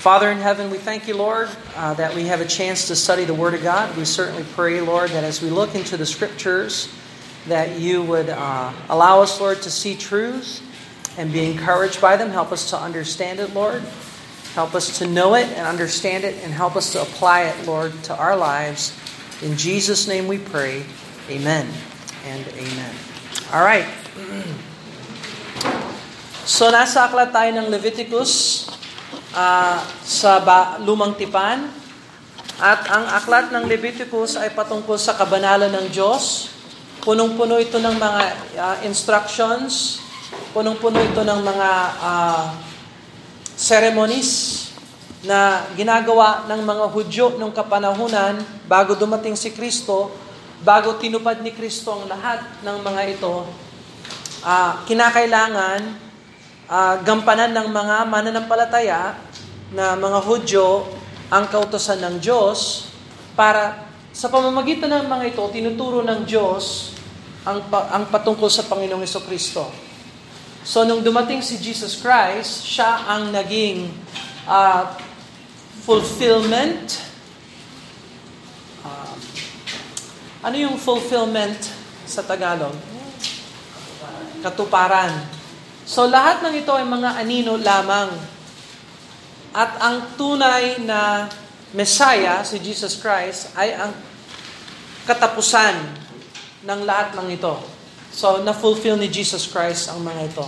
Father in heaven, we thank you, Lord, uh, that we have a chance to study the Word of God. We certainly pray, Lord, that as we look into the Scriptures, that you would uh, allow us, Lord, to see truths and be encouraged by them. Help us to understand it, Lord. Help us to know it and understand it, and help us to apply it, Lord, to our lives. In Jesus' name we pray. Amen and amen. All right. So nasa aklat tayo ng Leviticus uh, sa ba- Lumang Tipan. At ang aklat ng Leviticus ay patungkol sa kabanalan ng Diyos. Punong-puno ito ng mga uh, instructions. Punong-puno ito ng mga uh, ceremonies na ginagawa ng mga Hudyo nung kapanahunan bago dumating si Kristo, bago tinupad ni Kristo ang lahat ng mga ito, uh, kinakailangan uh, gampanan ng mga mananampalataya na mga Hudyo ang kautosan ng Diyos para sa pamamagitan ng mga ito, tinuturo ng Diyos ang, ang patungkol sa Panginoong Heso Kristo. So, nung dumating si Jesus Christ, siya ang naging uh, fulfillment. Uh, ano yung fulfillment sa Tagalog? Katuparan. So, lahat ng ito ay mga anino lamang. At ang tunay na Messiah, si Jesus Christ, ay ang katapusan ng lahat ng ito. So, na-fulfill ni Jesus Christ ang mga ito.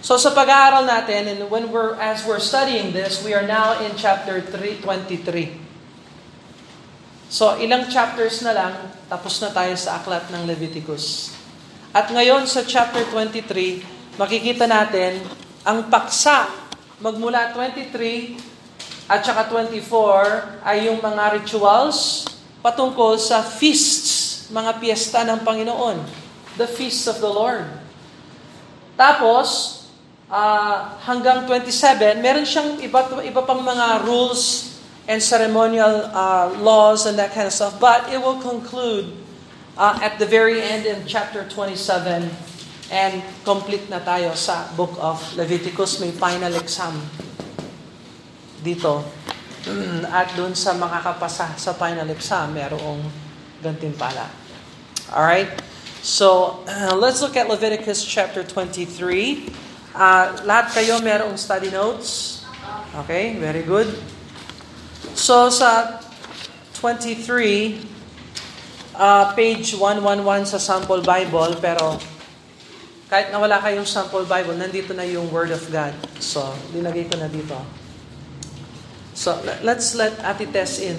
So, sa pag-aaral natin, and when we're, as we're studying this, we are now in chapter 323. So, ilang chapters na lang, tapos na tayo sa aklat ng Leviticus. At ngayon sa chapter 23, makikita natin ang paksa magmula 23 at saka 24 ay yung mga rituals patungkol sa feasts, mga piyesta ng Panginoon the feasts of the Lord. Tapos, uh, hanggang 27, meron siyang iba, iba pang mga rules and ceremonial uh, laws and that kind of stuff. But it will conclude uh, at the very end in chapter 27 and complete na tayo sa book of Leviticus. May final exam dito. At doon sa makakapasa sa final exam, merong gantimpala. Alright? So, let's look at Leviticus chapter 23. Uh, lahat kayo merong study notes? Okay, very good. So, sa 23, uh, page 111 sa sample Bible, pero kahit na wala kayong sample Bible, nandito na yung Word of God. So, linagay ko na dito. So, let's let Ati Tess in.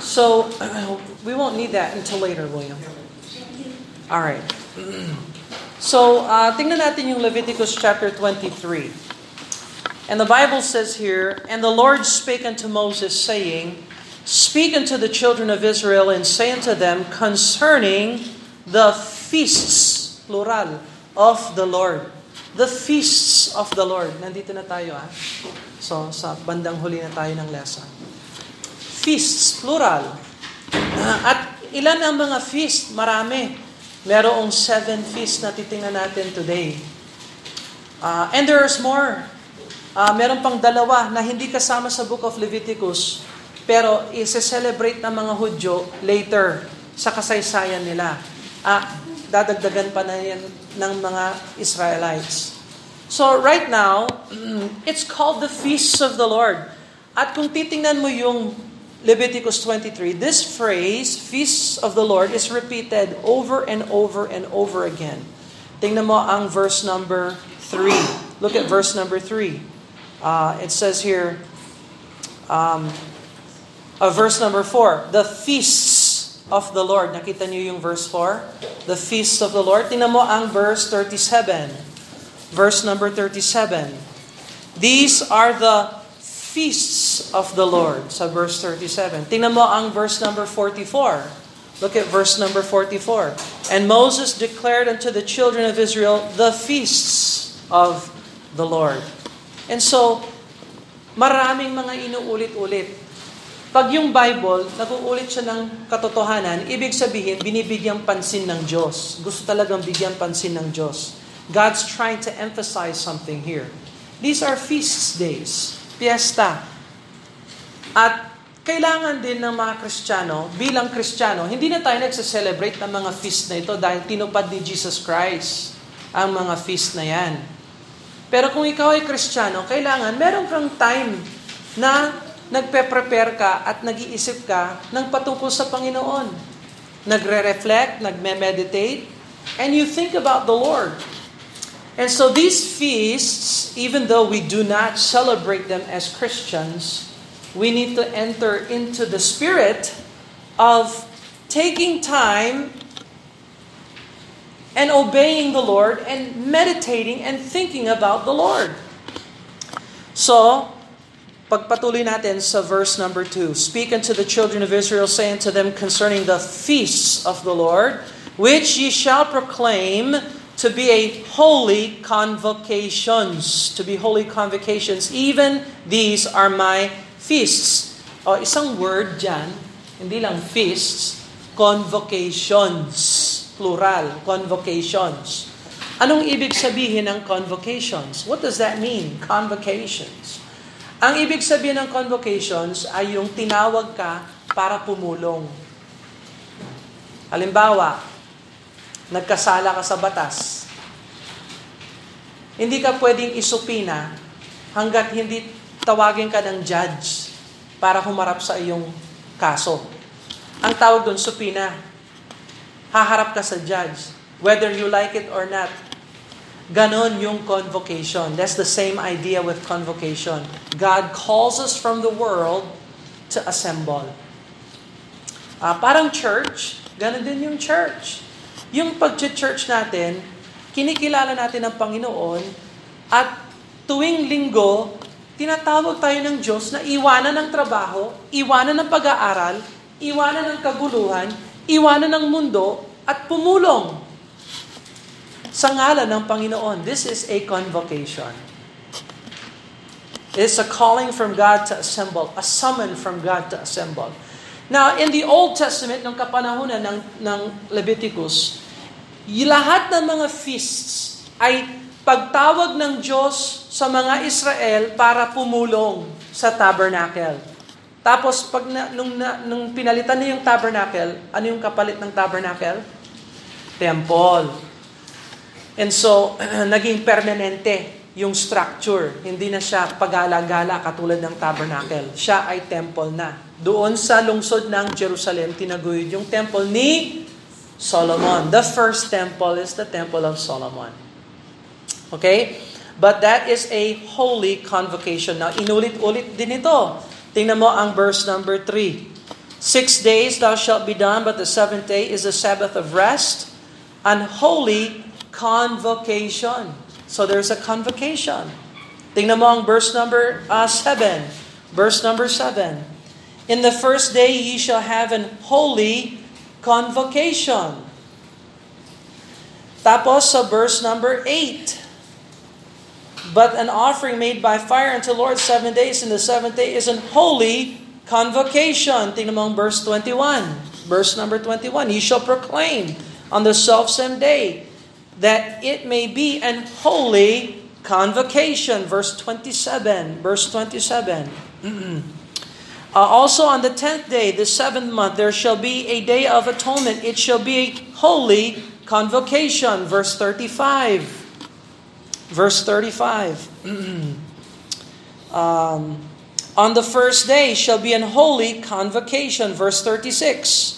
So, we won't need that until later, William. All right. So, uh, tingnan natin yung Leviticus chapter 23. And the Bible says here, And the Lord spake unto Moses, saying, Speak unto the children of Israel, and say unto them concerning the feasts, plural, of the Lord. The feasts of the Lord. Nandito na tayo ah. So, sa bandang huli na tayo ng lesson feasts, plural. At ilan ang mga feast? Marami. Merong seven feasts na titingnan natin today. Uh, and there's more. Uh, meron pang dalawa na hindi kasama sa book of Leviticus, pero isi-celebrate ng mga Hudyo later sa kasaysayan nila. Uh, dadagdagan pa na yan ng mga Israelites. So right now, it's called the Feasts of the Lord. At kung titingnan mo yung Leviticus 23, this phrase, feasts of the Lord, is repeated over and over and over again. Tingnan mo ang verse number 3. Look at verse number 3. Uh, it says here, um, uh, verse number 4, the feasts of the Lord. Nakita niyo yung verse 4? The feasts of the Lord. Tingnan mo ang verse 37. Verse number 37. These are the feasts of the Lord sa verse 37. Tingnan mo ang verse number 44. Look at verse number 44. And Moses declared unto the children of Israel the feasts of the Lord. And so, maraming mga inuulit-ulit. Pag yung Bible, nag-uulit siya ng katotohanan, ibig sabihin, binibigyang pansin ng Diyos. Gusto talagang bigyan pansin ng Diyos. God's trying to emphasize something here. These are feast days, fiesta. At kailangan din ng mga Kristiyano, bilang Kristiyano, hindi na tayo nagsa-celebrate ng mga feast na ito dahil tinupad ni Jesus Christ ang mga feast na yan. Pero kung ikaw ay Kristiyano, kailangan meron kang time na nagpe-prepare ka at nag-iisip ka ng patungkol sa Panginoon. Nagre-reflect, nagme-meditate, and you think about the Lord. And so these feasts, even though we do not celebrate them as Christians, we need to enter into the spirit of taking time and obeying the Lord and meditating and thinking about the Lord. So, pagpatuloy natin sa verse number 2. Speak unto the children of Israel, saying to them concerning the feasts of the Lord, which ye shall proclaim to be a holy convocations. To be holy convocations. Even these are my feasts. O, isang word dyan, hindi lang feasts, convocations. Plural, convocations. Anong ibig sabihin ng convocations? What does that mean, convocations? Ang ibig sabihin ng convocations ay yung tinawag ka para pumulong. Halimbawa, nagkasala ka sa batas. Hindi ka pwedeng isupina hanggat hindi tawagin ka ng judge para humarap sa iyong kaso. Ang tawag doon, supina. Haharap ka sa judge, whether you like it or not. Ganon yung convocation. That's the same idea with convocation. God calls us from the world to assemble. Uh, parang church, ganon din yung church. Yung pag-church natin, kinikilala natin ang Panginoon at tuwing linggo, tinatawag tayo ng Diyos na iwanan ng trabaho, iwanan ng pag-aaral, iwanan ng kaguluhan, iwanan ng mundo, at pumulong sa ngalan ng Panginoon. This is a convocation. It's a calling from God to assemble, a summon from God to assemble. Now, in the Old Testament, ng kapanahonan ng, ng Leviticus, lahat ng mga feasts ay pagtawag ng Diyos sa mga Israel para pumulong sa tabernacle. Tapos, pag na, nung, na, nung pinalitan na yung tabernacle, ano yung kapalit ng tabernacle? Temple. And so, naging permanente yung structure. Hindi na siya pagala-gala katulad ng tabernacle. Siya ay temple na. Doon sa lungsod ng Jerusalem, tinaguyod yung temple ni Solomon. The first temple is the temple of Solomon. Okay? But that is a holy convocation. Now, inulit-ulit din ito. Tingnan mo ang verse number 3. Six days thou shalt be done, but the seventh day is a Sabbath of rest, an holy convocation. So there's a convocation. Tingnan mo ang verse number uh, 7. Verse number 7. In the first day ye shall have an holy convocation. Tapos sa verse number 8. But an offering made by fire unto the Lord seven days, and the seventh day is an holy convocation. Tingnan mo ang verse 21. Verse number 21. Ye shall proclaim on the selfsame day that it may be an holy convocation. Verse 27. Verse 27. uh, also on the tenth day, the seventh month, there shall be a day of atonement. It shall be a holy convocation. Verse 35. Verse 35. um, on the first day shall be an holy convocation. Verse 36.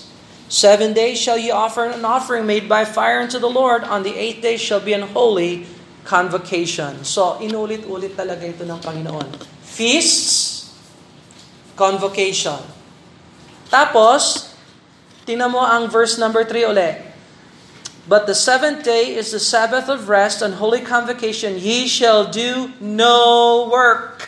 Seven days shall ye offer an offering made by fire unto the Lord. On the eighth day shall be an holy convocation. So, inulit-ulit talaga ito ng Panginoon. Feasts, convocation. Tapos, tingnan mo ang verse number 3 ulit. But the seventh day is the Sabbath of rest and holy convocation. Ye shall do no work.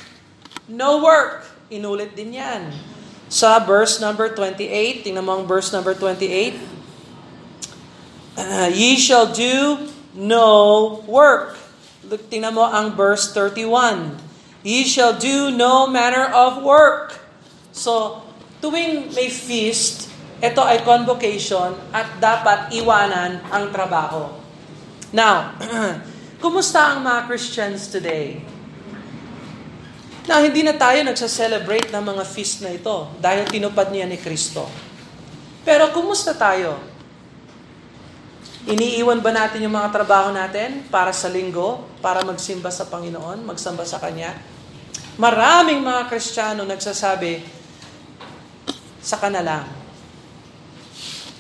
No work. Inulit din yan sa verse number 28. Tingnan mo ang verse number 28. Uh, Ye shall do no work. Look, tingnan mo ang verse 31. Ye shall do no manner of work. So, tuwing may feast, ito ay convocation at dapat iwanan ang trabaho. Now, Kumusta ang mga Christians today? Na hindi na tayo nagsa-celebrate ng mga feast na ito dahil tinupad niya ni Kristo. Pero kumusta tayo? Iniiwan ba natin yung mga trabaho natin para sa linggo, para magsimba sa Panginoon, magsamba sa Kanya? Maraming mga Kristiyano nagsasabi, sa kanalang.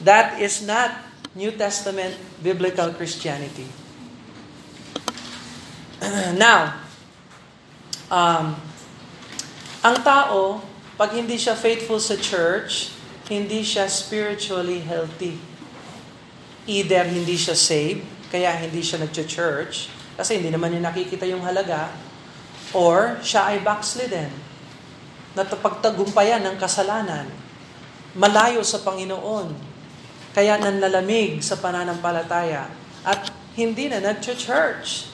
That is not New Testament biblical Christianity. Now, um, ang tao, pag hindi siya faithful sa church, hindi siya spiritually healthy. Either hindi siya saved, kaya hindi siya nag-church, kasi hindi naman niya nakikita yung halaga, or siya ay backslidden, natapagtagumpayan ng kasalanan, malayo sa Panginoon, kaya nanlalamig sa pananampalataya, at hindi na nag-church.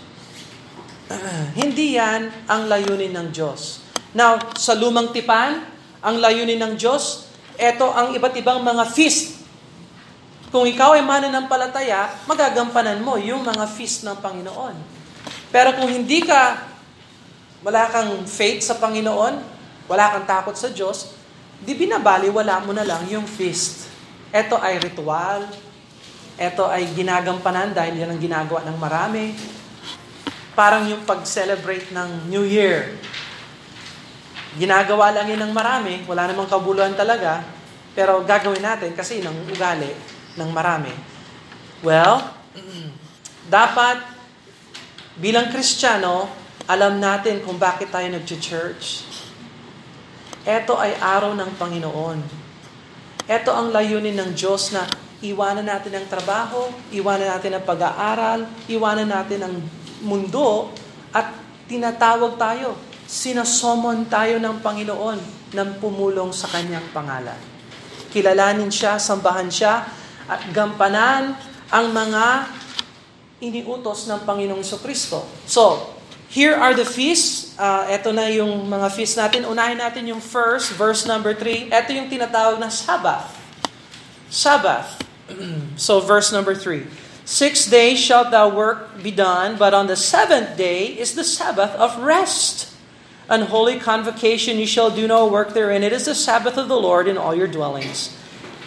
hindi yan ang layunin ng Diyos. Now, sa lumang tipan, ang layunin ng Diyos, ito ang iba't ibang mga feast. Kung ikaw ay mananampalataya, magagampanan mo yung mga feast ng Panginoon. Pero kung hindi ka, wala kang faith sa Panginoon, wala kang takot sa Diyos, di binabali, wala mo na lang yung feast. Ito ay ritual, ito ay ginagampanan dahil yan ang ginagawa ng marami. Parang yung pag-celebrate ng New Year. Ginagawa lang yun ng marami, wala namang kabuluhan talaga, pero gagawin natin kasi ng ugali ng marami. Well, dapat bilang Kristiyano, alam natin kung bakit tayo nag-church. Ito ay araw ng Panginoon. Ito ang layunin ng Diyos na iwanan natin ang trabaho, iwanan natin ang pag-aaral, iwanan natin ang mundo, at tinatawag tayo sinasomon tayo ng Panginoon ng pumulong sa kanyang pangalan. Kilalanin siya, sambahan siya, at gampanan ang mga iniutos ng Panginoong Kristo. So, here are the feasts. Uh, ito na yung mga feasts natin. Unahin natin yung first, verse number 3. Ito yung tinatawag na Sabbath. Sabbath. so, verse number 3. Six days shalt thou work be done, but on the seventh day is the Sabbath of rest An holy convocation you shall do no work therein. It is the Sabbath of the Lord in all your dwellings.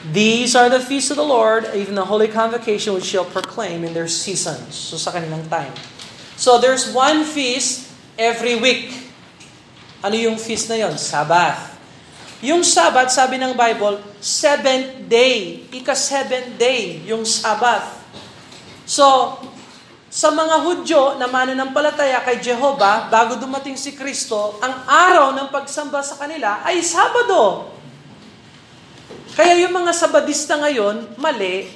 These are the feasts of the Lord, even the holy convocation which shall proclaim in their seasons. So sa kanilang time. So there's one feast every week. Ano yung feast na yon? Sabbath. Yung Sabbath, sabi ng Bible, seventh day. Ika-seventh day, yung Sabbath. So, sa mga Hudyo na mananampalataya kay Jehovah, bago dumating si Kristo, ang araw ng pagsamba sa kanila ay Sabado. Kaya yung mga Sabadista ngayon, mali,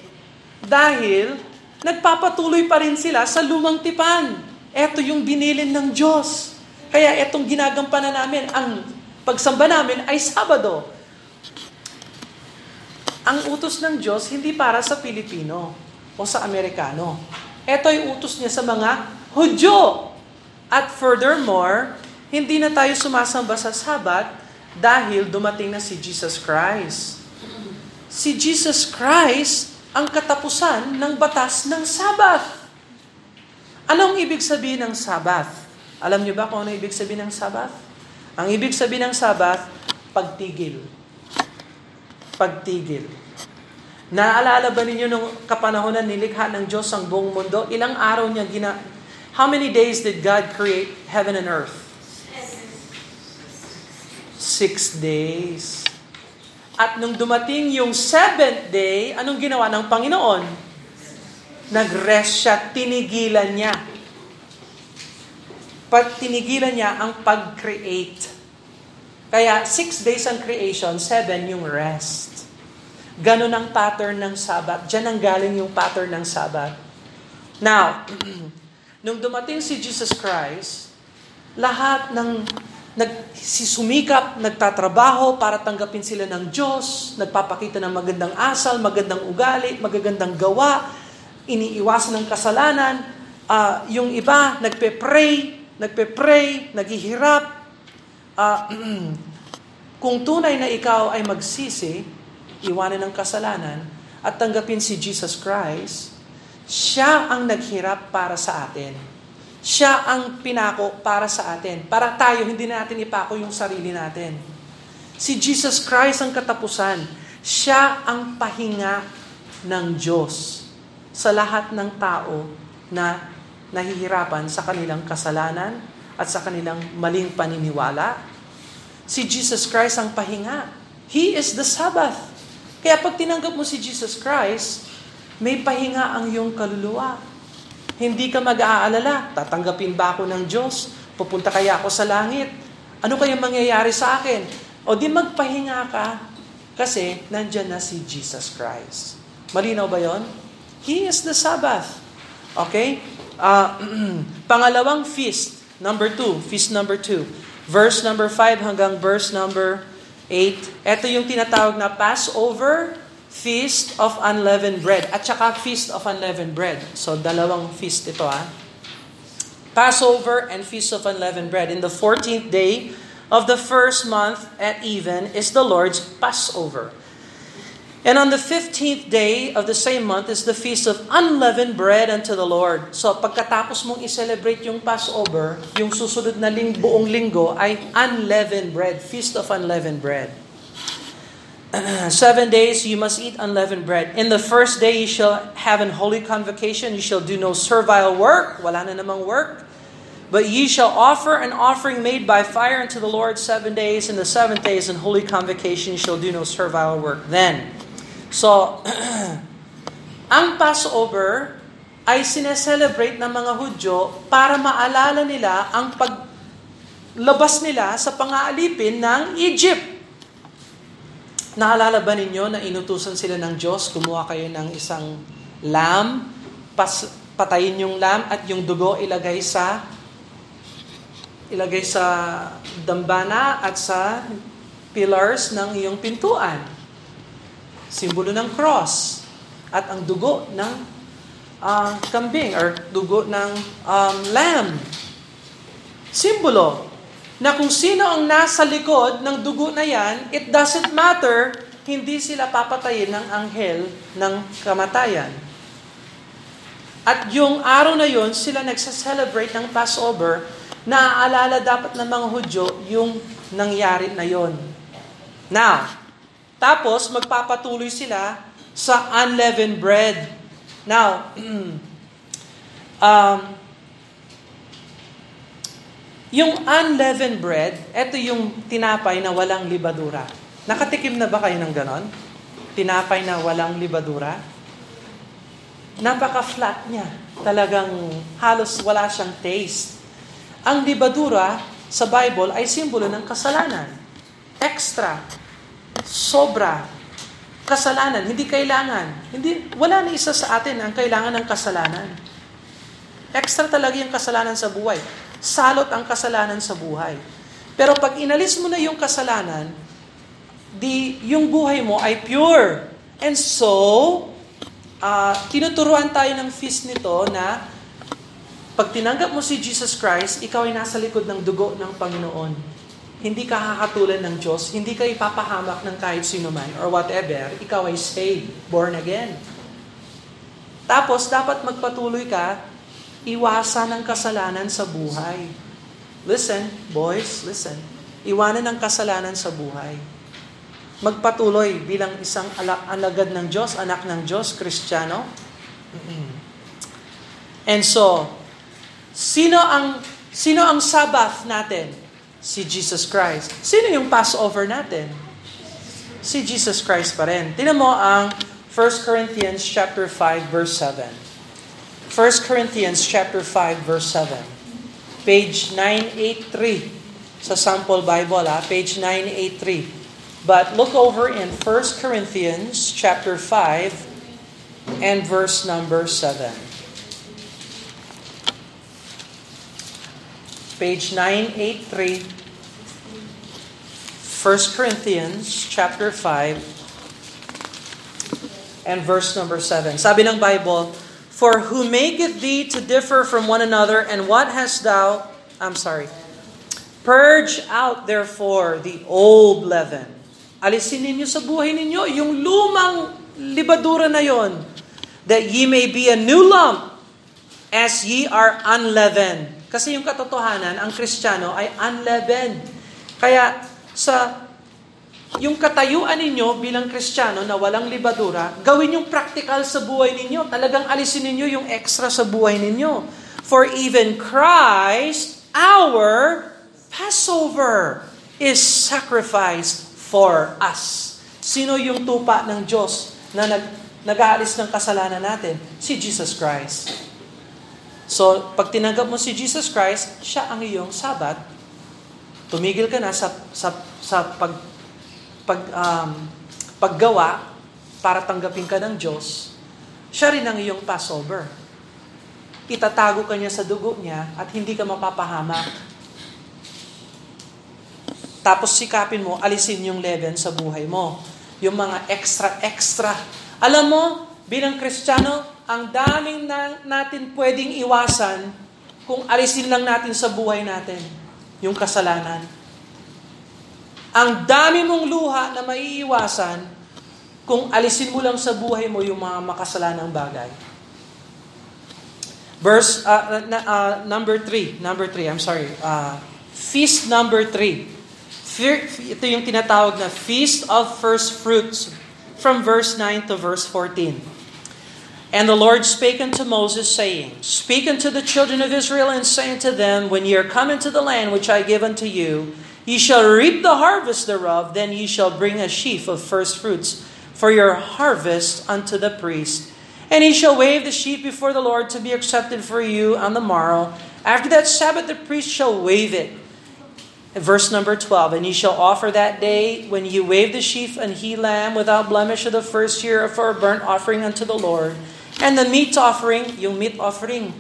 dahil nagpapatuloy pa rin sila sa lumang tipan. Ito yung binilin ng Diyos. Kaya itong ginagampanan namin, ang pagsamba namin ay Sabado. Ang utos ng Diyos hindi para sa Pilipino o sa Amerikano ito ay utos niya sa mga Hudyo. At furthermore, hindi na tayo sumasamba sa Sabat dahil dumating na si Jesus Christ. Si Jesus Christ ang katapusan ng batas ng Sabat. Anong ibig sabihin ng Sabat? Alam niyo ba kung ano ibig sabihin ng Sabat? Ang ibig sabihin ng Sabat, pagtigil. Pagtigil. Naalala ba ninyo nung kapanahonan nilikha ng Diyos ang buong mundo? Ilang araw niya gina... How many days did God create heaven and earth? Six days. At nung dumating yung seventh day, anong ginawa ng Panginoon? Nag-rest siya, tinigilan niya. Pag tinigilan niya ang pag-create. Kaya six days ang creation, seven yung rest. Ganon ang pattern ng Sabat. Diyan ang galing yung pattern ng Sabat. Now, nung dumating si Jesus Christ, lahat ng nagsisumikap, nagtatrabaho para tanggapin sila ng Diyos, nagpapakita ng magandang asal, magandang ugali, magagandang gawa, iniiwasan ng kasalanan, uh, yung iba nagpe-pray, nagpe-pray, naghihirap. Uh, kung tunay na ikaw ay magsisi, iwanan ng kasalanan, at tanggapin si Jesus Christ, siya ang naghirap para sa atin. Siya ang pinako para sa atin. Para tayo, hindi natin ipako yung sarili natin. Si Jesus Christ ang katapusan. Siya ang pahinga ng Diyos sa lahat ng tao na nahihirapan sa kanilang kasalanan at sa kanilang maling paniniwala. Si Jesus Christ ang pahinga. He is the Sabbath. Kaya pag tinanggap mo si Jesus Christ, may pahinga ang iyong kaluluwa. Hindi ka mag-aalala, tatanggapin ba ako ng Diyos? Pupunta kaya ako sa langit? Ano kaya mangyayari sa akin? O di magpahinga ka kasi nandyan na si Jesus Christ. Malinaw ba yon? He is the Sabbath. Okay? Uh, pangalawang feast, number two, feast number two. Verse number five hanggang verse number eight. Ito yung tinatawag na Passover Feast of Unleavened Bread at saka Feast of Unleavened Bread. So dalawang feast ito ah. Passover and Feast of Unleavened Bread. In the 14th day of the first month at even is the Lord's Passover. And on the 15th day of the same month is the Feast of Unleavened Bread unto the Lord. So pagkatapos mong i-celebrate yung Passover, yung susunod na ling buong linggo ay Unleavened Bread, Feast of Unleavened Bread. Seven days you must eat unleavened bread. In the first day you shall have an holy convocation. You shall do no servile work. Wala na namang work. But ye shall offer an offering made by fire unto the Lord seven days. In the seventh day is an holy convocation. You shall do no servile work then. So, ang Passover ay sineselebrate ng mga Hudyo para maalala nila ang paglabas nila sa pang-aalipin ng Egypt. Naalala ba ninyo na inutusan sila ng Diyos, kumuha kayo ng isang lamb, pas, patayin yung lamb at yung dugo ilagay sa ilagay sa dambana at sa pillars ng iyong pintuan. Simbolo ng cross. At ang dugo ng uh, kambing or dugo ng um, lamb. Simbolo na kung sino ang nasa likod ng dugo na yan, it doesn't matter, hindi sila papatayin ng anghel ng kamatayan. At yung araw na yon, sila nagsa-celebrate ng Passover, naaalala dapat ng mga Hudyo yung nangyari na yon. Now, tapos magpapatuloy sila sa unleavened bread. Now, um, yung unleavened bread, ito yung tinapay na walang libadura. Nakatikim na ba kayo ng ganon? Tinapay na walang libadura? Napaka-flat niya. Talagang halos wala siyang taste. Ang libadura sa Bible ay simbolo ng kasalanan. Extra. Sobra. Kasalanan. Hindi kailangan. Hindi, wala na isa sa atin ang kailangan ng kasalanan. Extra talaga yung kasalanan sa buhay salot ang kasalanan sa buhay. Pero pag inalis mo na yung kasalanan, di yung buhay mo ay pure. And so, uh, tinuturuan tayo ng feast nito na pag tinanggap mo si Jesus Christ, ikaw ay nasa likod ng dugo ng Panginoon. Hindi ka hakatulan ng Diyos, hindi ka ipapahamak ng kahit sino man or whatever, ikaw ay saved, born again. Tapos, dapat magpatuloy ka Iwasan ang kasalanan sa buhay. Listen, boys, listen. Iwanan ang kasalanan sa buhay. Magpatuloy bilang isang alagad ng Diyos, anak ng Diyos, Kristiyano. And so, sino ang sino ang Sabbath natin? Si Jesus Christ. Sino yung Passover natin? Si Jesus Christ pa rin. Tingnan mo ang 1 Corinthians chapter 5 verse 7. 1 Corinthians chapter 5 verse 7. Page 983 sa sample Bible, ah, page 983. But look over in 1 Corinthians chapter 5 and verse number 7. Page 983 1 Corinthians chapter 5 and verse number 7. Sabi ng Bible, For who maketh thee to differ from one another, and what hast thou? I'm sorry. Purge out therefore the old leaven. Alisin ninyo sa buhay ninyo yung lumang libadura na yon, that ye may be a new lump, as ye are unleavened. Kasi yung katotohanan, ang Kristiyano ay unleavened. Kaya sa yung katayuan ninyo bilang Kristiyano na walang libadura, gawin yung practical sa buhay ninyo. Talagang alisin ninyo yung extra sa buhay ninyo. For even Christ, our Passover, is sacrificed for us. Sino yung tupa ng Diyos na nag, nag-aalis ng kasalanan natin? Si Jesus Christ. So, pag tinanggap mo si Jesus Christ, siya ang iyong sabat. Tumigil ka na sa, sa, sa pag pag, um, paggawa para tanggapin ka ng Diyos, siya rin ang iyong Passover. Itatago ka niya sa dugo niya at hindi ka mapapahamak. Tapos sikapin mo, alisin yung leaven sa buhay mo. Yung mga extra-extra. Alam mo, bilang Kristiyano, ang daming na, natin pwedeng iwasan kung alisin lang natin sa buhay natin yung kasalanan. Ang dami mong luha na maiiwasan kung alisin mo lang sa buhay mo yung mga makasalanang bagay. Verse uh, uh, number 3, number 3, I'm sorry. Uh, feast number 3. Ito yung tinatawag na Feast of First Fruits from verse 9 to verse 14. And the Lord spake unto Moses, saying, Speak unto the children of Israel, and say unto them, When ye are come into the land which I give unto you, Ye shall reap the harvest thereof, then ye shall bring a sheaf of first fruits for your harvest unto the priest. And he shall wave the sheaf before the Lord to be accepted for you on the morrow. After that Sabbath, the priest shall wave it. Verse number 12 And ye shall offer that day, when ye wave the sheaf, and he lamb without blemish of the first year for a burnt offering unto the Lord. And the meat offering, yung meat offering,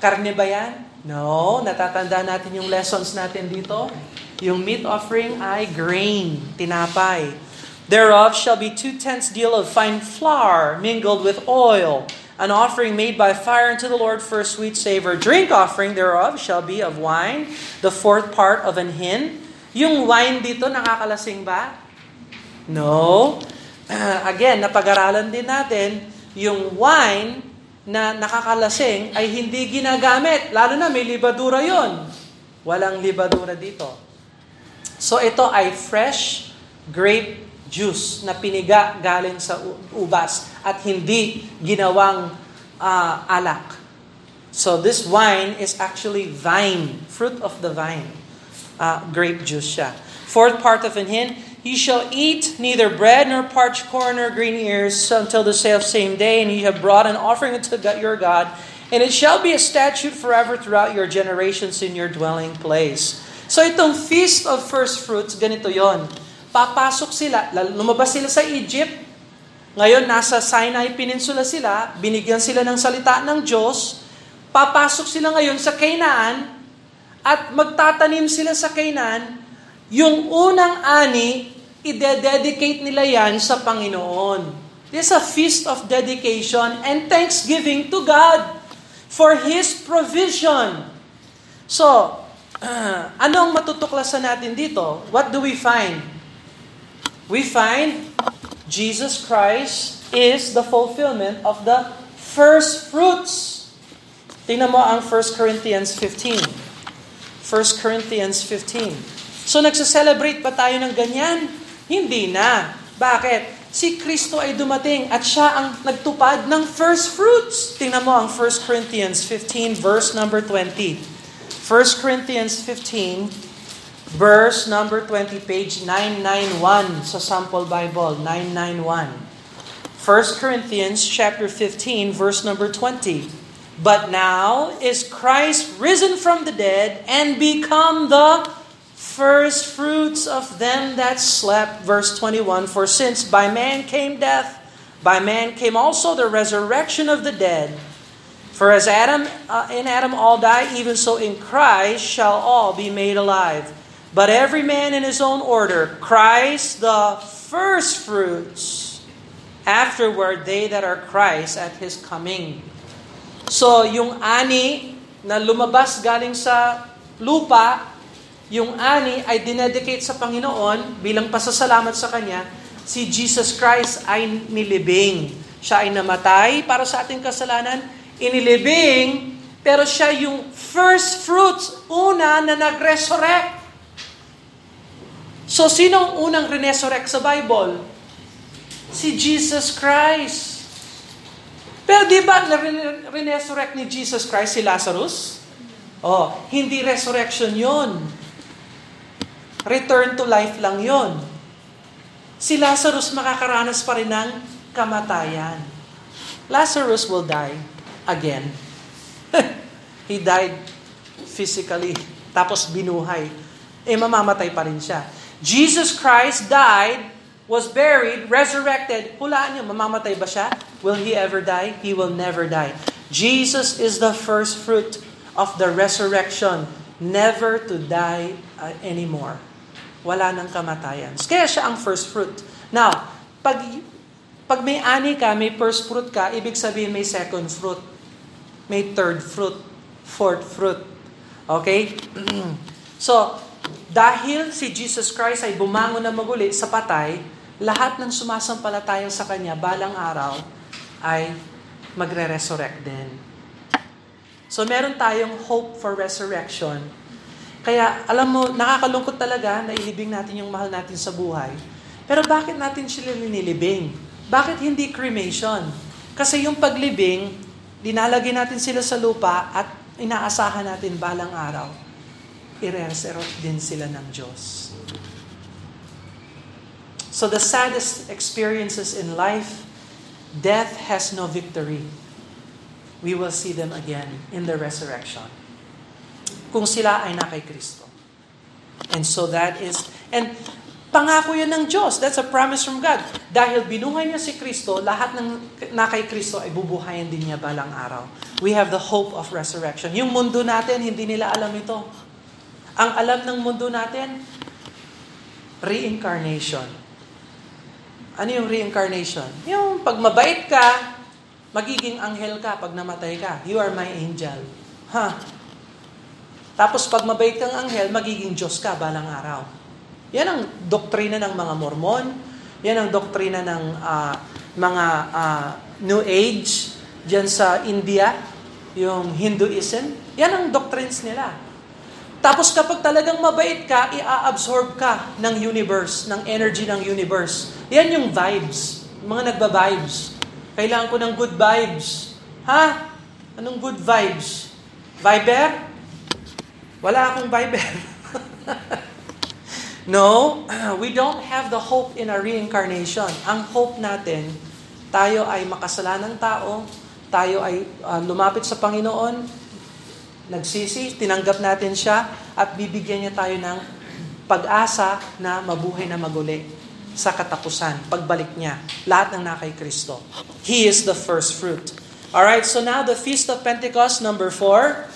karne ba yan? No, natatanda natin yung lessons natin dito. Yung meat offering ay grain, tinapay. Thereof shall be two tenths deal of fine flour mingled with oil, an offering made by fire unto the Lord for a sweet savor. Drink offering thereof shall be of wine, the fourth part of an hin. Yung wine dito, nakakalasing ba? No. Uh, again, napag-aralan din natin, yung wine na nakakalasing ay hindi ginagamit. Lalo na may libadura yon. Walang libadura dito. So ito ay fresh grape juice na piniga galing sa ubas at hindi ginawang uh, alak. So this wine is actually vine, fruit of the vine. Uh, grape juice siya. Fourth part of an hin, Ye shall eat neither bread nor parched corn nor green ears until the self same day, and ye have brought an offering unto your God, and it shall be a statute forever throughout your generations in your dwelling place. So itong Feast of First Fruits, ganito yon. Papasok sila, lumabas sila sa Egypt, ngayon nasa Sinai Peninsula sila, binigyan sila ng salita ng Diyos, papasok sila ngayon sa Canaan, at magtatanim sila sa Canaan, yung unang ani, ide-dedicate nila yan sa Panginoon. This is a feast of dedication and thanksgiving to God for His provision. So, uh, anong matutuklasan natin dito? What do we find? We find Jesus Christ is the fulfillment of the first fruits. Tingnan mo ang 1 Corinthians 15. 1 Corinthians 15. So nagsa-celebrate ba tayo ng ganyan? Hindi na. Bakit? Si Kristo ay dumating at siya ang nagtupad ng first fruits. Tingnan mo ang 1 Corinthians 15 verse number 20. 1 Corinthians 15, verse number 20, page 991 sa Sample Bible, 991. 1 Corinthians chapter 15, verse number 20. But now is Christ risen from the dead and become the first fruits of them that slept. Verse 21 For since by man came death, by man came also the resurrection of the dead. For as Adam uh, in Adam all die, even so in Christ shall all be made alive. But every man in his own order, Christ the first fruits, afterward they that are Christ at his coming. So yung ani na lumabas galing sa lupa, yung ani ay dinedicate sa Panginoon bilang pasasalamat sa Kanya, si Jesus Christ ay nilibing. Siya ay namatay para sa ating kasalanan, inilibing, Pero siya yung first fruits, una na nag-resurrect. So, sino ang unang resurrect sa Bible? Si Jesus Christ. Pero di ba resurrect ni Jesus Christ si Lazarus? Oh, hindi resurrection yon. Return to life lang yon. Si Lazarus makakaranas pa rin ng kamatayan. Lazarus will die again. He died physically, tapos binuhay. Eh, mamamatay pa rin siya. Jesus Christ died, was buried, resurrected. Hulaan niyo, mamamatay ba siya? Will He ever die? He will never die. Jesus is the first fruit of the resurrection, never to die uh, anymore. Wala nang kamatayan. Kaya siya ang first fruit. Now, pag, pag may ani ka, may first fruit ka, ibig sabihin may second fruit. May third fruit. Fourth fruit. Okay? so, dahil si Jesus Christ ay bumangon na maguli sa patay, lahat ng sumasampalataya sa Kanya balang araw ay magre-resurrect din. So meron tayong hope for resurrection. Kaya alam mo, nakakalungkot talaga na ilibing natin yung mahal natin sa buhay. Pero bakit natin sila nilibing? Bakit hindi cremation? Kasi yung paglibing, dinalagay natin sila sa lupa at inaasahan natin balang araw i-resurrect din sila ng Diyos. So the saddest experiences in life, death has no victory. We will see them again in the resurrection. Kung sila ay na kay Kristo. And so that is, and pangako yun ng Diyos. That's a promise from God. Dahil binuhay niya si Kristo, lahat ng na kay Kristo ay bubuhayin din niya balang araw. We have the hope of resurrection. Yung mundo natin, hindi nila alam ito. Ang alam ng mundo natin, reincarnation. Ano yung reincarnation? Yung pag mabait ka, magiging anghel ka pag namatay ka. You are my angel. Ha? Tapos pag mabait kang anghel, magiging Diyos ka balang araw. Yan ang doktrina ng mga Mormon. Yan ang doktrina ng uh, mga uh, New Age diyan sa India, yung Hinduism. Yan ang doctrines nila. Tapos kapag talagang mabait ka, i-absorb ka ng universe, ng energy ng universe. Yan yung vibes. Mga nagba-vibes. Kailangan ko ng good vibes. Ha? Anong good vibes? Viber? Wala akong Viber. no, we don't have the hope in a reincarnation. Ang hope natin, tayo ay makasalanang tao, tayo ay uh, lumapit sa Panginoon, nagsisi, tinanggap natin siya at bibigyan niya tayo ng pag-asa na mabuhay na maguli sa katapusan, pagbalik niya. Lahat ng nakay Kristo. He is the first fruit. Alright, so now the Feast of Pentecost, number four.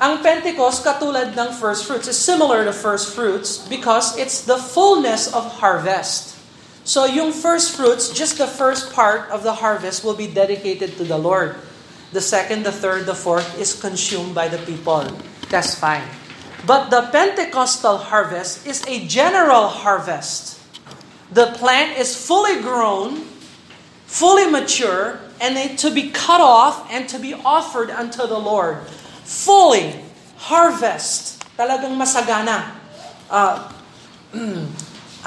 Ang Pentecost, katulad ng first fruits, is similar to first fruits because it's the fullness of harvest. So yung first fruits, just the first part of the harvest will be dedicated to the Lord. The second, the third, the fourth is consumed by the people. That's fine. But the Pentecostal harvest is a general harvest. The plant is fully grown, fully mature, and to be cut off and to be offered unto the Lord. Fully harvest. Talagang masagana. Uh,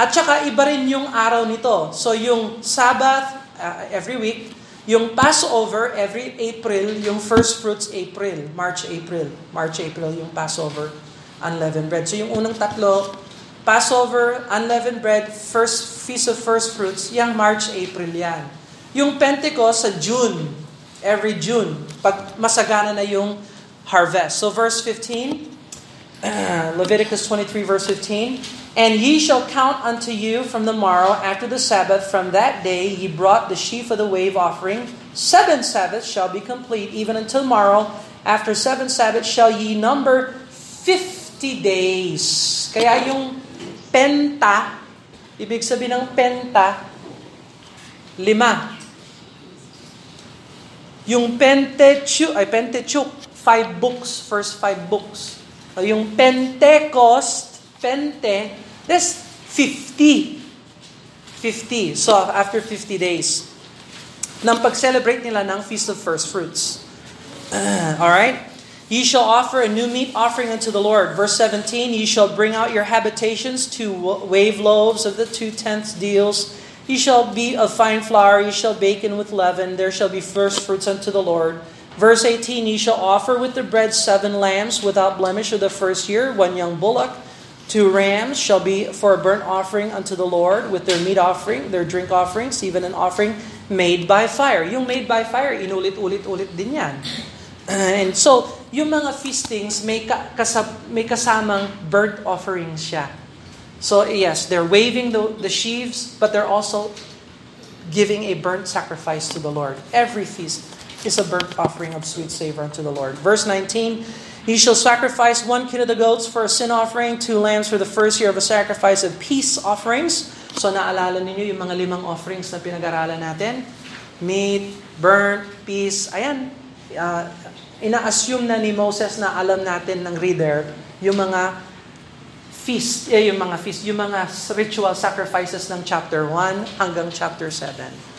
at saka iba rin yung araw nito. So yung Sabbath uh, every week, yung Passover, every April, yung first fruits April, March, April. March, April, yung Passover, unleavened bread. So yung unang tatlo, Passover, unleavened bread, first Feast of First Fruits, yung March, April yan. Yung Pentecost sa June, every June, pag masagana na yung harvest. So verse 15, uh, Leviticus 23 verse 15, And ye shall count unto you from the morrow after the Sabbath, from that day ye brought the sheaf of the wave offering. Seven Sabbaths shall be complete, even until morrow. After seven Sabbaths shall ye number fifty days. Kaya yung penta, ibig sabihin ng penta, lima. Yung Pentechu, ay Pentechuc, five books, first five books. So Yung Pentecost, Pente, That's 50. 50. So, after 50 days, nang pag-celebrate nila ng Feast of First Fruits. Uh, alright? Ye shall offer a new meat offering unto the Lord. Verse 17, Ye shall bring out your habitations to wave loaves of the two tenths deals. Ye shall be of fine flour, ye shall bake in with leaven. There shall be first fruits unto the Lord. Verse 18, Ye shall offer with the bread seven lambs without blemish of the first year, one young bullock. Two rams shall be for a burnt offering unto the Lord with their meat offering, their drink offerings, even an offering made by fire. Yung made by fire, inulit-ulit-ulit din yan. And so, yung mga feastings, may, kasab, may kasamang burnt offerings siya. So yes, they're waving the, the sheaves, but they're also giving a burnt sacrifice to the Lord. Every feast is a burnt offering of sweet savor unto the Lord. Verse 19, He shall sacrifice one kid of the goats for a sin offering, two lambs for the first year of a sacrifice of peace offerings. So naalala ninyo yung mga limang offerings na pinag-aralan natin? Meat, burnt, peace. Ayan, uh, ina-assume na ni Moses na alam natin ng reader yung mga feast, eh, yung mga feast, yung mga ritual sacrifices ng chapter 1 hanggang chapter 7.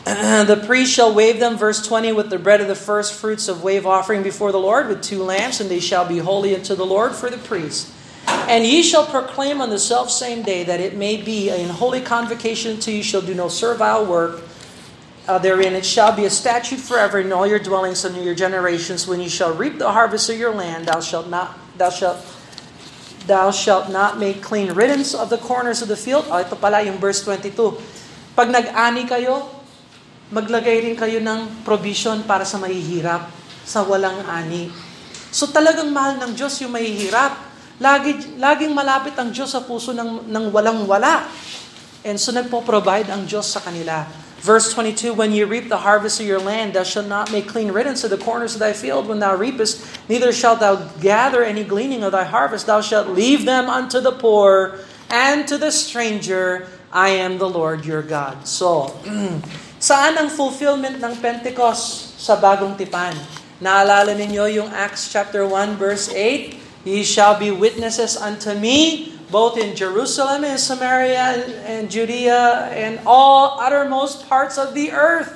the priest shall wave them, verse 20, with the bread of the first fruits of wave offering before the Lord, with two lamps, and they shall be holy unto the Lord for the priest. And ye shall proclaim on the self same day that it may be in holy convocation to you shall do no servile work, uh, therein. It shall be a statute forever in all your dwellings under your generations. When you shall reap the harvest of your land thou shalt not thou shalt thou shalt not make clean riddance of the corners of the field. Oh, ito pala yung verse 22 pag nag-ani kayo maglagay rin kayo ng provision para sa mahihirap sa walang ani so talagang mahal ng Diyos yung mahihirap lagi laging malapit ang Diyos sa puso ng ng walang wala and so nagpo-provide ang Diyos sa kanila Verse 22, When you reap the harvest of your land, thou shalt not make clean riddance of the corners of thy field when thou reapest, neither shalt thou gather any gleaning of thy harvest. Thou shalt leave them unto the poor and to the stranger. I am the Lord your God. So, saan ang fulfillment ng Pentecost sa bagong tipan? Naalala ninyo yung Acts chapter 1 verse 8? Ye shall be witnesses unto me both in Jerusalem and Samaria and Judea and all uttermost parts of the earth.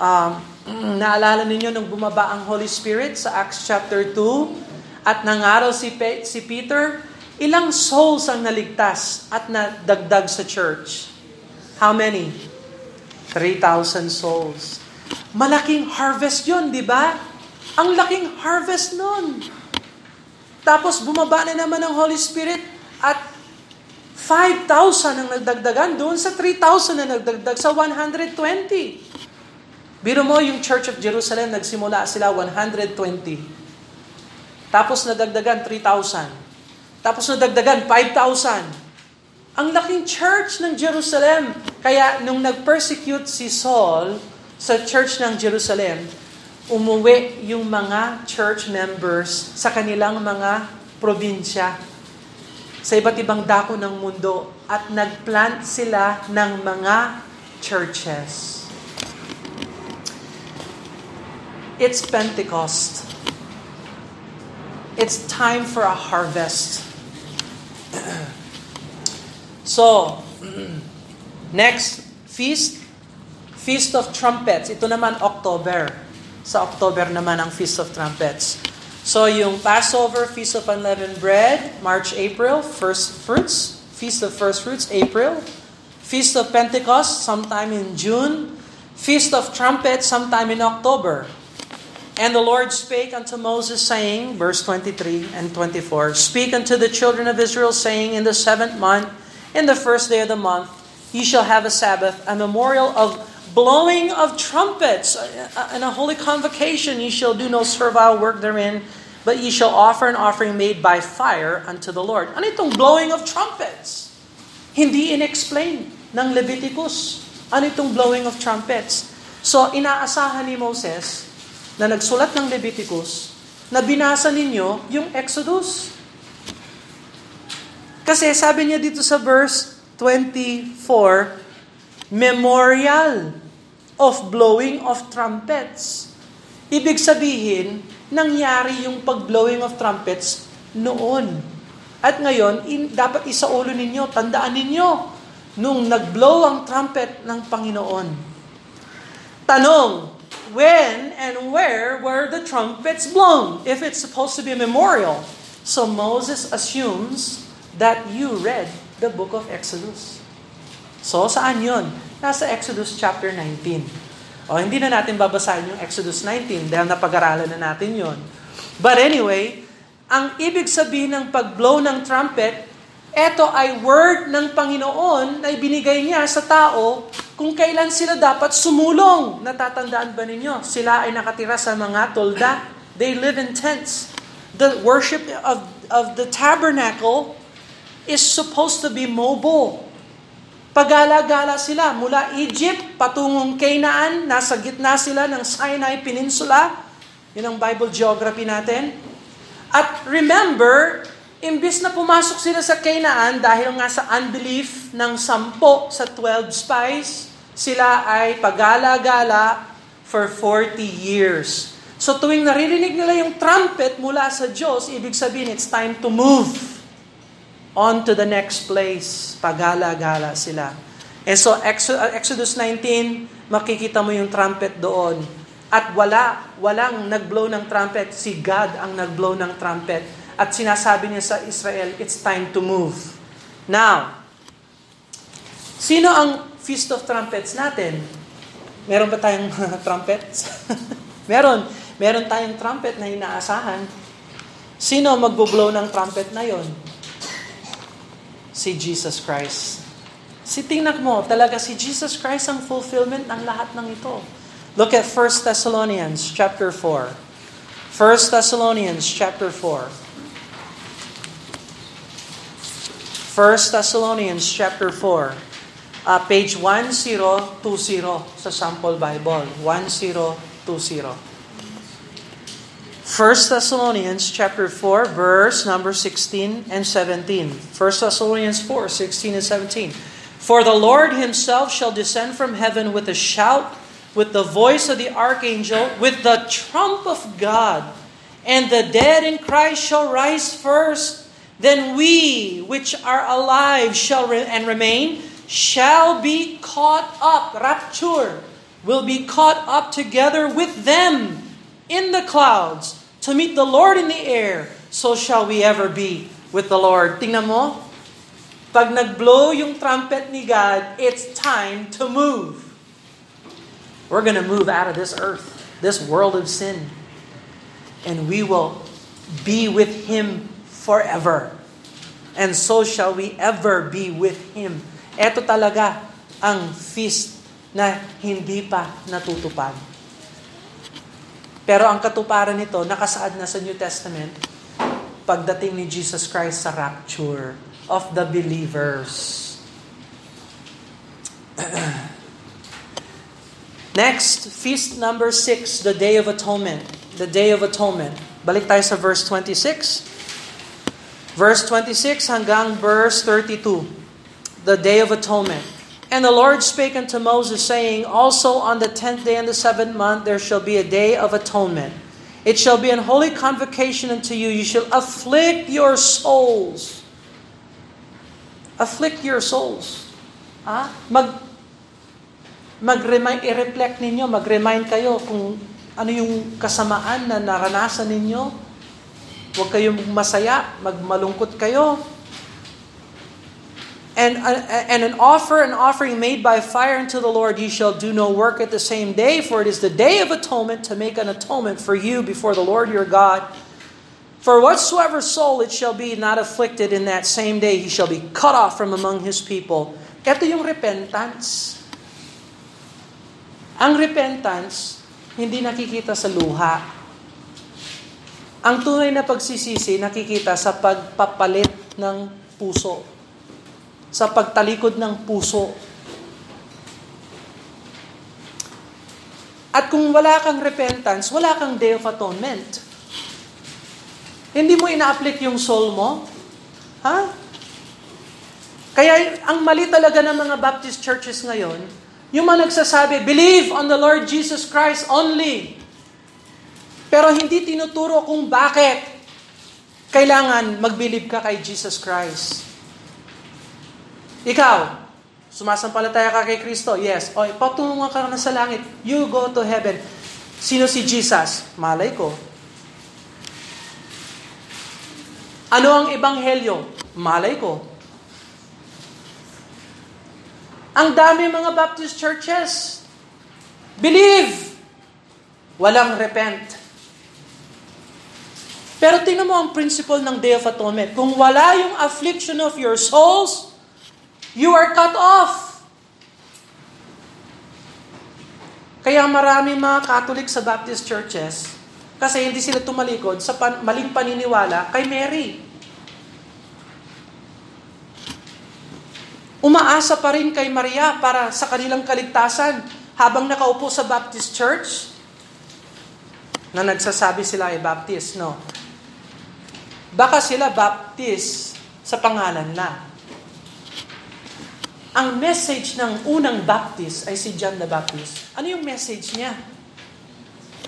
Um, naalala ninyo nung bumaba ang Holy Spirit sa Acts chapter 2 at nangaral si, Pe- si Peter, ilang souls ang naligtas at nadagdag sa church? How many? 3,000 souls. Malaking harvest yun, di ba? Ang laking harvest nun. Tapos bumaba na naman ang Holy Spirit at 5,000 ang nagdagdagan doon sa 3,000 na nagdagdag sa 120. Biro mo yung Church of Jerusalem, nagsimula sila 120. Tapos nadagdagan 3,000. Tapos nadagdagan 5,000. Ang laking church ng Jerusalem. Kaya nung nag-persecute si Saul sa church ng Jerusalem, umuwi yung mga church members sa kanilang mga probinsya sa iba't ibang dako ng mundo at nagplant sila ng mga churches. It's Pentecost. It's time for a harvest. so, next feast, Feast of Trumpets. Ito naman October. Sa October naman ang Feast of Trumpets. So yung Passover, Feast of Unleavened Bread, March, April, First Fruits, Feast of First Fruits, April, Feast of Pentecost, sometime in June, Feast of Trumpets, sometime in October. And the Lord spake unto Moses, saying, verse 23 and 24, Speak unto the children of Israel, saying, In the seventh month, in the first day of the month, ye shall have a Sabbath, a memorial of blowing of trumpets, and a holy convocation. Ye shall do no servile work therein, but ye shall offer an offering made by fire unto the Lord. Ano itong blowing of trumpets? Hindi in-explain ng Leviticus. Ano itong blowing of trumpets? So, inaasahan ni Moses na nagsulat ng Leviticus na binasa ninyo yung Exodus. Kasi sabi niya dito sa verse 24, memorial of blowing of trumpets. Ibig sabihin, nangyari yung pag-blowing of trumpets noon. At ngayon, in, dapat isaulo ninyo, tandaan ninyo, nung nag-blow ang trumpet ng Panginoon. Tanong, when and where were the trumpets blown if it's supposed to be a memorial? So Moses assumes that you read the book of Exodus. So saan yun? Nasa Exodus chapter 19. O hindi na natin babasahin yung Exodus 19 dahil napag-aralan na natin yon. But anyway, ang ibig sabihin ng pag-blow ng trumpet, ito ay word ng Panginoon na ibinigay niya sa tao kung kailan sila dapat sumulong. Natatandaan ba ninyo? Sila ay nakatira sa mga tolda. They live in tents. The worship of, of the tabernacle is supposed to be mobile. Pagala-gala sila mula Egypt patungong Canaan, nasa gitna sila ng Sinai Peninsula. Yun ang Bible geography natin. At remember, imbis na pumasok sila sa Canaan dahil nga sa unbelief ng sampo sa 12 spies, sila ay pagala-gala for 40 years. So tuwing naririnig nila yung trumpet mula sa Diyos, ibig sabihin it's time to move on to the next place. Pagala-gala sila. And so Exodus 19, makikita mo yung trumpet doon at wala, walang nagblow ng trumpet. Si God ang nagblow ng trumpet. At sinasabi niya sa Israel, it's time to move. Now, sino ang Feast of Trumpets natin? Meron ba tayong trumpets? meron. Meron tayong trumpet na inaasahan. Sino magbo-blow ng trumpet na yon? Si Jesus Christ. Si tingnan mo, talaga si Jesus Christ ang fulfillment ng lahat ng ito. Look at 1 Thessalonians chapter 4. 1 Thessalonians chapter 4. 1 Thessalonians chapter 4. Uh, page 1020 sa sample Bible. 1020. 1 Thessalonians chapter 4 verse number 16 and 17. 1 Thessalonians 4, 16 and 17. For the Lord himself shall descend from heaven with a shout with the voice of the archangel, with the trump of God, and the dead in Christ shall rise first. Then we, which are alive shall re- and remain, shall be caught up, rapture, will be caught up together with them in the clouds to meet the Lord in the air. So shall we ever be with the Lord. Tingnan mo, pag nag-blow yung trumpet ni God, it's time to move. We're going to move out of this earth, this world of sin, and we will be with Him forever. And so shall we ever be with Him. Ito talaga ang feast na hindi pa natutupad. Pero ang katuparan nito, nakasaad na sa New Testament, pagdating ni Jesus Christ sa rapture of the believers. Next, feast number 6, the Day of Atonement. The Day of Atonement. Balik tayo sa verse 26. Verse 26 hanggang verse 32. The Day of Atonement. And the Lord spake unto Moses, saying, Also on the tenth day in the seventh month there shall be a day of atonement. It shall be an holy convocation unto you. You shall afflict your souls. Afflict your souls. Ah? Mag mag-remind, i-reflect ninyo, mag-remind kayo kung ano yung kasamaan na naranasan ninyo. Huwag kayong masaya, magmalungkot kayo. And, uh, and an offer, an offering made by fire unto the Lord, ye shall do no work at the same day, for it is the day of atonement to make an atonement for you before the Lord your God. For whatsoever soul it shall be not afflicted in that same day, he shall be cut off from among his people. Ito yung repentance. Ang repentance, hindi nakikita sa luha. Ang tunay na pagsisisi nakikita sa pagpapalit ng puso. Sa pagtalikod ng puso. At kung wala kang repentance, wala kang Day of Atonement. Hindi mo ina-apply yung soul mo? Ha? Kaya ang mali talaga ng mga Baptist churches ngayon, yung mga nagsasabi, believe on the Lord Jesus Christ only. Pero hindi tinuturo kung bakit kailangan mag-believe ka kay Jesus Christ. Ikaw, sumasampalataya ka kay Kristo, yes. O, patungo ka na sa langit, you go to heaven. Sino si Jesus? Malay ko. Ano ang ebanghelyo? Malay ko. Ang dami mga Baptist churches. Believe. Walang repent. Pero tingnan mo ang principle ng Day of Atonement. Kung wala yung affliction of your souls, you are cut off. Kaya marami mga Catholic sa Baptist churches, kasi hindi sila tumalikod sa pan- maling paniniwala kay Mary. Umaasa pa rin kay Maria para sa kanilang kaligtasan habang nakaupo sa Baptist Church na nagsasabi sila ay Baptist, no? Baka sila Baptist sa pangalan na. Ang message ng unang Baptist ay si John the Baptist. Ano yung message niya?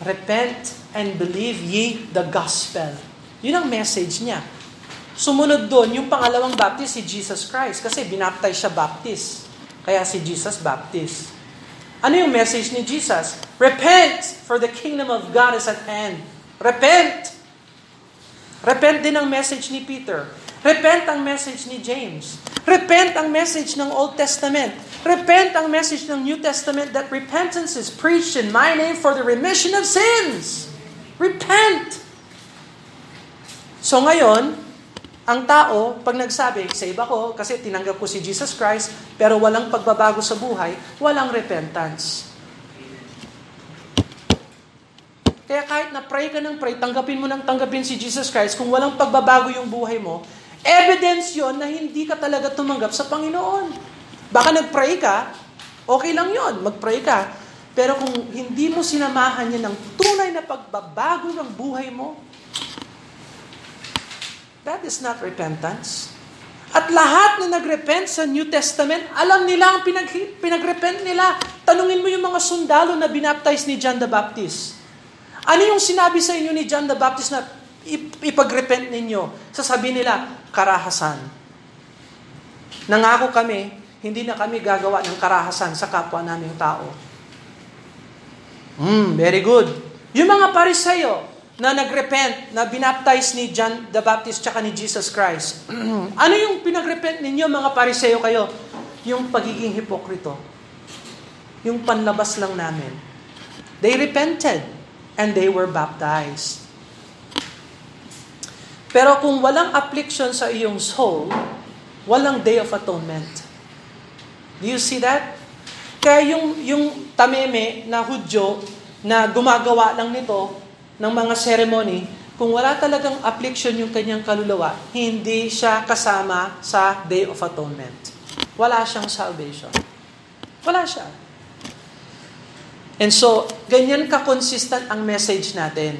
Repent and believe ye the gospel. Yun ang message niya. Sumunod doon, yung pangalawang Baptist, si Jesus Christ. Kasi binaptize siya Baptist. Kaya si Jesus Baptist. Ano yung message ni Jesus? Repent, for the kingdom of God is at hand. Repent! Repent din ang message ni Peter. Repent ang message ni James. Repent ang message ng Old Testament. Repent ang message ng New Testament that repentance is preached in my name for the remission of sins. Repent! So ngayon, ang tao, pag nagsabi, save ako kasi tinanggap ko si Jesus Christ, pero walang pagbabago sa buhay, walang repentance. Kaya kahit na pray ka ng pray, tanggapin mo ng tanggapin si Jesus Christ, kung walang pagbabago yung buhay mo, evidence yon na hindi ka talaga tumanggap sa Panginoon. Baka nag-pray ka, okay lang yon mag-pray ka. Pero kung hindi mo sinamahan niya ng tunay na pagbabago ng buhay mo, that is not repentance. At lahat na nagrepent sa New Testament, alam nila ang pinag, pinagrepent nila. Tanungin mo yung mga sundalo na binaptize ni John the Baptist. Ano yung sinabi sa inyo ni John the Baptist na ipagrepent ninyo? Sasabihin nila, karahasan. Nangako kami, hindi na kami gagawa ng karahasan sa kapwa naming tao. Hmm, very good. Yung mga parisayo na nagrepent, na binaptize ni John the Baptist tsaka ni Jesus Christ. ano yung pinagrepent ninyo mga parisayo kayo? Yung pagiging hipokrito. Yung panlabas lang namin. They repented and they were baptized. Pero kung walang affliction sa iyong soul, walang day of atonement. Do you see that? Kaya yung, yung tameme na Hudyo na gumagawa lang nito ng mga ceremony, kung wala talagang affliction yung kanyang kaluluwa, hindi siya kasama sa Day of Atonement. Wala siyang salvation. Wala siya. And so, ganyan ka-consistent ang message natin.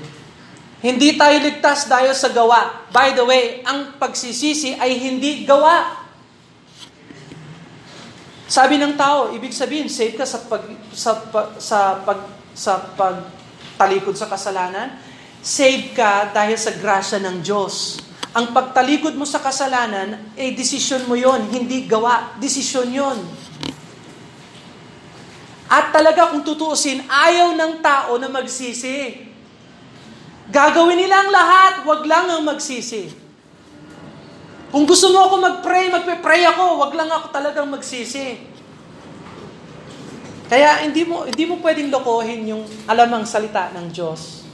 Hindi tayo ligtas dahil sa gawa. By the way, ang pagsisisi ay hindi gawa. Sabi ng tao, ibig sabihin, save ka sa pag sa sa pag sa pagtalikod sa kasalanan. Save ka dahil sa grasya ng Diyos. Ang pagtalikod mo sa kasalanan, eh, desisyon mo yon, hindi gawa. Desisyon yon. At talaga kung tutuusin, ayaw ng tao na magsisi. Gagawin nila ang lahat, wag lang ang magsisi. Kung gusto mo ako mag-pray, magpe-pray ako, wag lang ako talagang magsisi. Kaya hindi mo hindi mo pwedeng lokohin yung alamang salita ng Diyos.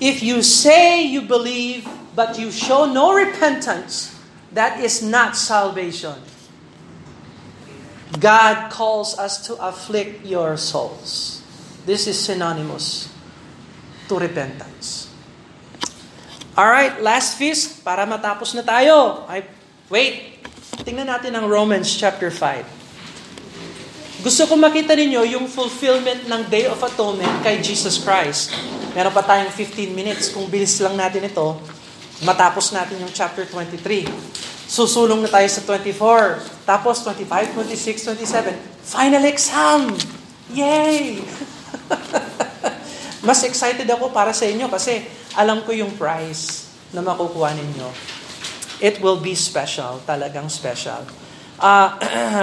If you say you believe but you show no repentance, that is not salvation. God calls us to afflict your souls. This is synonymous to repentance. All right, last feast para matapos na tayo. I, wait, tingnan natin ang Romans chapter 5. Gusto ko makita ninyo yung fulfillment ng Day of Atonement kay Jesus Christ. Meron pa tayong 15 minutes. Kung bilis lang natin ito, matapos natin yung chapter 23. Susulong na tayo sa 24. Tapos 25, 26, 27. Final exam! Yay! Mas excited ako para sa inyo kasi alam ko yung prize na makukuha ninyo. It will be special, talagang special. Uh,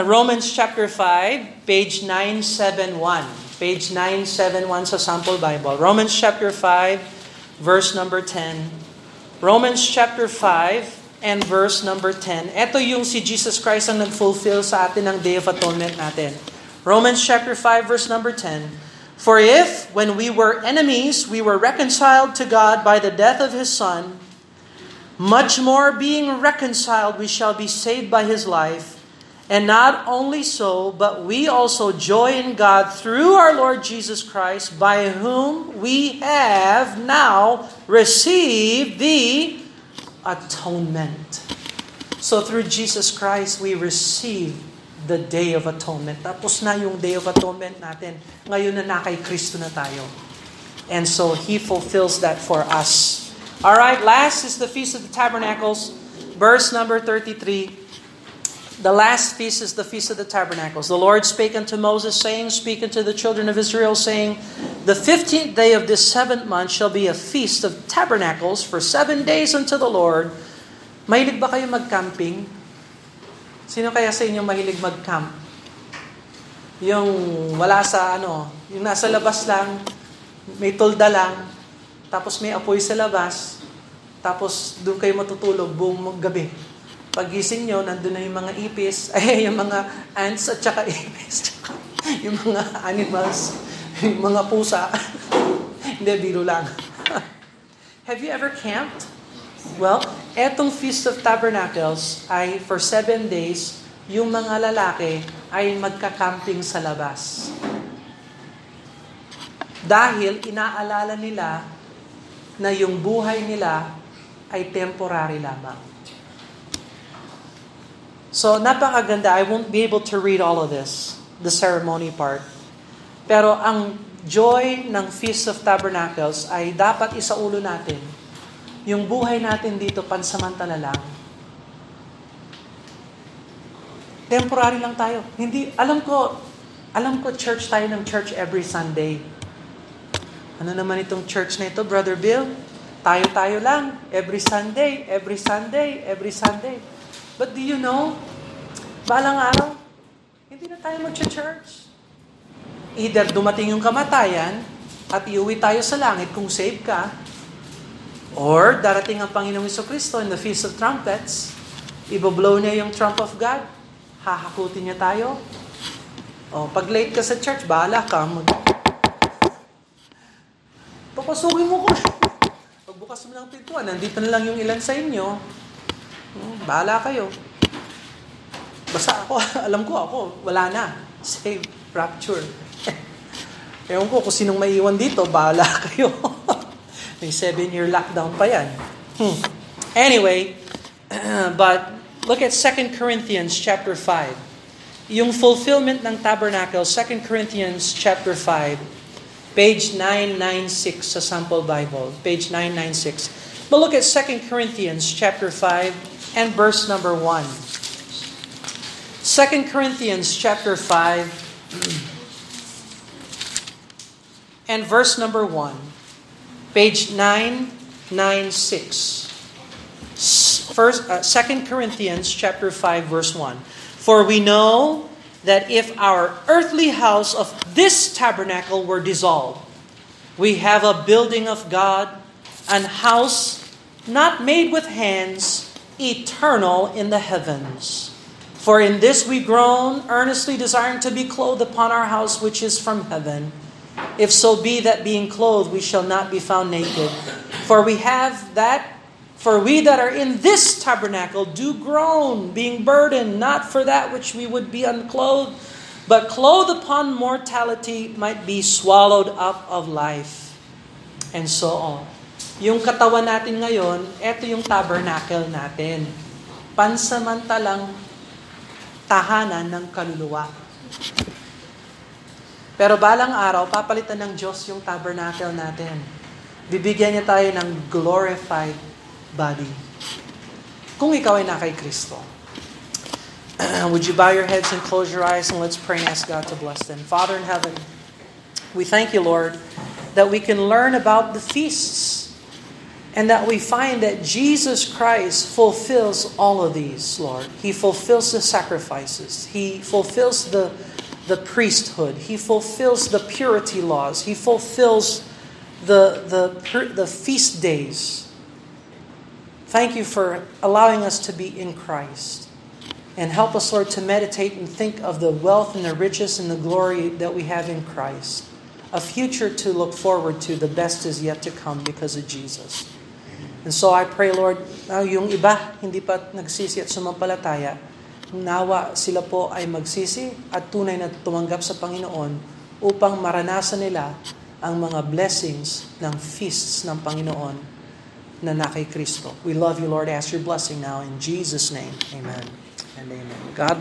Romans chapter 5, page 971. Page 971 sa Sample Bible. Romans chapter 5, verse number 10. Romans chapter 5 and verse number 10. Ito yung si Jesus Christ ang nag-fulfill sa atin ng Day of Atonement natin. Romans chapter 5, verse number 10. For if, when we were enemies, we were reconciled to God by the death of His Son, much more being reconciled, we shall be saved by His life. And not only so, but we also joy in God through our Lord Jesus Christ, by whom we have now received the atonement. So through Jesus Christ, we receive the Day of Atonement. Tapos na yung Day of Atonement natin. Ngayon na na kay Kristo na tayo. And so He fulfills that for us. All right, last is the Feast of the Tabernacles, verse number 33. The last feast is the Feast of the Tabernacles. The Lord spake unto Moses, saying, Speak unto the children of Israel, saying, The fifteenth day of this seventh month shall be a feast of tabernacles for seven days unto the Lord. Mahilig ba kayo mag-camping? Sino kaya sa inyo mahilig mag-camp? Yung wala sa ano, yung nasa labas lang, may tulda lang, tapos may apoy sa labas, tapos doon kayo matutulog buong gabi. Pagising nyo, nandun na yung mga ipis, ay yung mga ants at saka ipis, tsaka yung mga animals, yung mga pusa. Hindi, biro lang. Have you ever camped? Well, etong Feast of Tabernacles ay for seven days, yung mga lalaki ay magka-camping sa labas. Dahil inaalala nila na yung buhay nila ay temporary lamang. So, napakaganda. I won't be able to read all of this, the ceremony part. Pero ang joy ng Feast of Tabernacles ay dapat isaulo natin. Yung buhay natin dito, pansamantala lang. Temporary lang tayo. Hindi, alam ko, alam ko church tayo ng church every Sunday. Ano naman itong church na ito, Brother Bill? Tayo-tayo lang. Every Sunday, every Sunday, every Sunday. But do you know, balang araw, hindi na tayo mag-church. Either dumating yung kamatayan at iuwi tayo sa langit kung save ka, or darating ang Panginoong Iso Kristo in the Feast of Trumpets, iboblow niya yung trump of God, hahakutin niya tayo. O, pag late ka sa church, bahala ka. Papasukin mo ko. Pagbukas mo ng pintuan, nandito na lang yung ilan sa inyo. Hmm, bahala kayo. Basta ako, alam ko ako, wala na. Save, rapture. Ewan ko kung sinong maiiwan dito, bahala kayo. May seven-year lockdown pa yan. Hmm. Anyway, but look at 2 Corinthians chapter 5. Yung fulfillment ng tabernacle, 2 Corinthians chapter 5, page 996 sa sample Bible, page 996. But look at 2 Corinthians chapter 5 and verse number 1. 2 Corinthians chapter 5 and verse number 1. Page 996. First, uh, 2 Corinthians chapter 5 verse 1. For we know that if our earthly house of this tabernacle were dissolved, we have a building of God, an house not made with hands, eternal in the heavens. For in this we groan, earnestly desiring to be clothed upon our house which is from heaven. If so be that being clothed we shall not be found naked. For we have that for we that are in this tabernacle do groan, being burdened, not for that which we would be unclothed, but clothed upon mortality might be swallowed up of life. And so on. Yung katawan natin ngayon, eto yung tabernacle natin. Pansamantalang tahanan ng kaluluwa. Pero balang araw, papalitan ng Diyos yung tabernacle natin. Bibigyan niya tayo ng glorified body. Kung ikaw ay na kay Kristo. Would you bow your heads and close your eyes and let's pray and ask God to bless them. Father in heaven, we thank you, Lord, that we can learn about the feasts and that we find that Jesus Christ fulfills all of these, Lord. He fulfills the sacrifices. He fulfills the the priesthood. He fulfills the purity laws. He fulfills the, the, the feast days. Thank you for allowing us to be in Christ. And help us, Lord, to meditate and think of the wealth and the riches and the glory that we have in Christ. A future to look forward to. The best is yet to come because of Jesus. And so I pray, Lord, na yung iba hindi pa nagsisi at sumampalataya, nawa sila po ay magsisi at tunay na tumanggap sa Panginoon upang maranasan nila ang mga blessings ng feasts ng Panginoon na na kay Kristo. We love you, Lord. Ask your blessing now in Jesus' name. Amen and amen. God